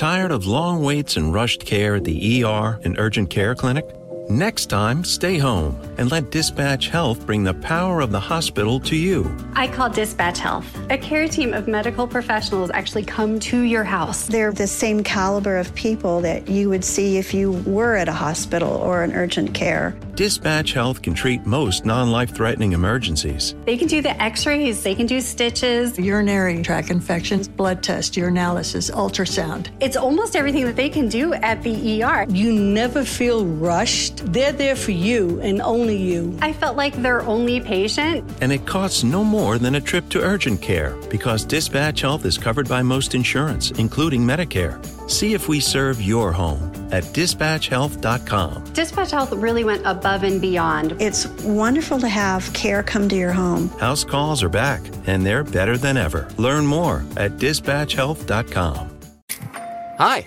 Tired of long waits and rushed care at the ER and urgent care clinic? Next time, stay home and let Dispatch Health bring the power of the hospital to you. I call Dispatch Health. A care team of medical professionals actually come to your house. They're the same caliber of people that you would see if you were at a hospital or an urgent care. Dispatch Health can treat most non life threatening emergencies. They can do the x rays, they can do stitches, urinary tract infections, blood test, urinalysis, ultrasound. It's almost everything that they can do at the ER. You never feel rushed. They're there for you and only you. I felt like their only patient. And it costs no more than a trip to urgent care because Dispatch Health is covered by most insurance, including Medicare. See if we serve your home at dispatchhealth.com. Dispatch Health really went above and beyond. It's wonderful to have care come to your home. House calls are back, and they're better than ever. Learn more at dispatchhealth.com. Hi,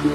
Thank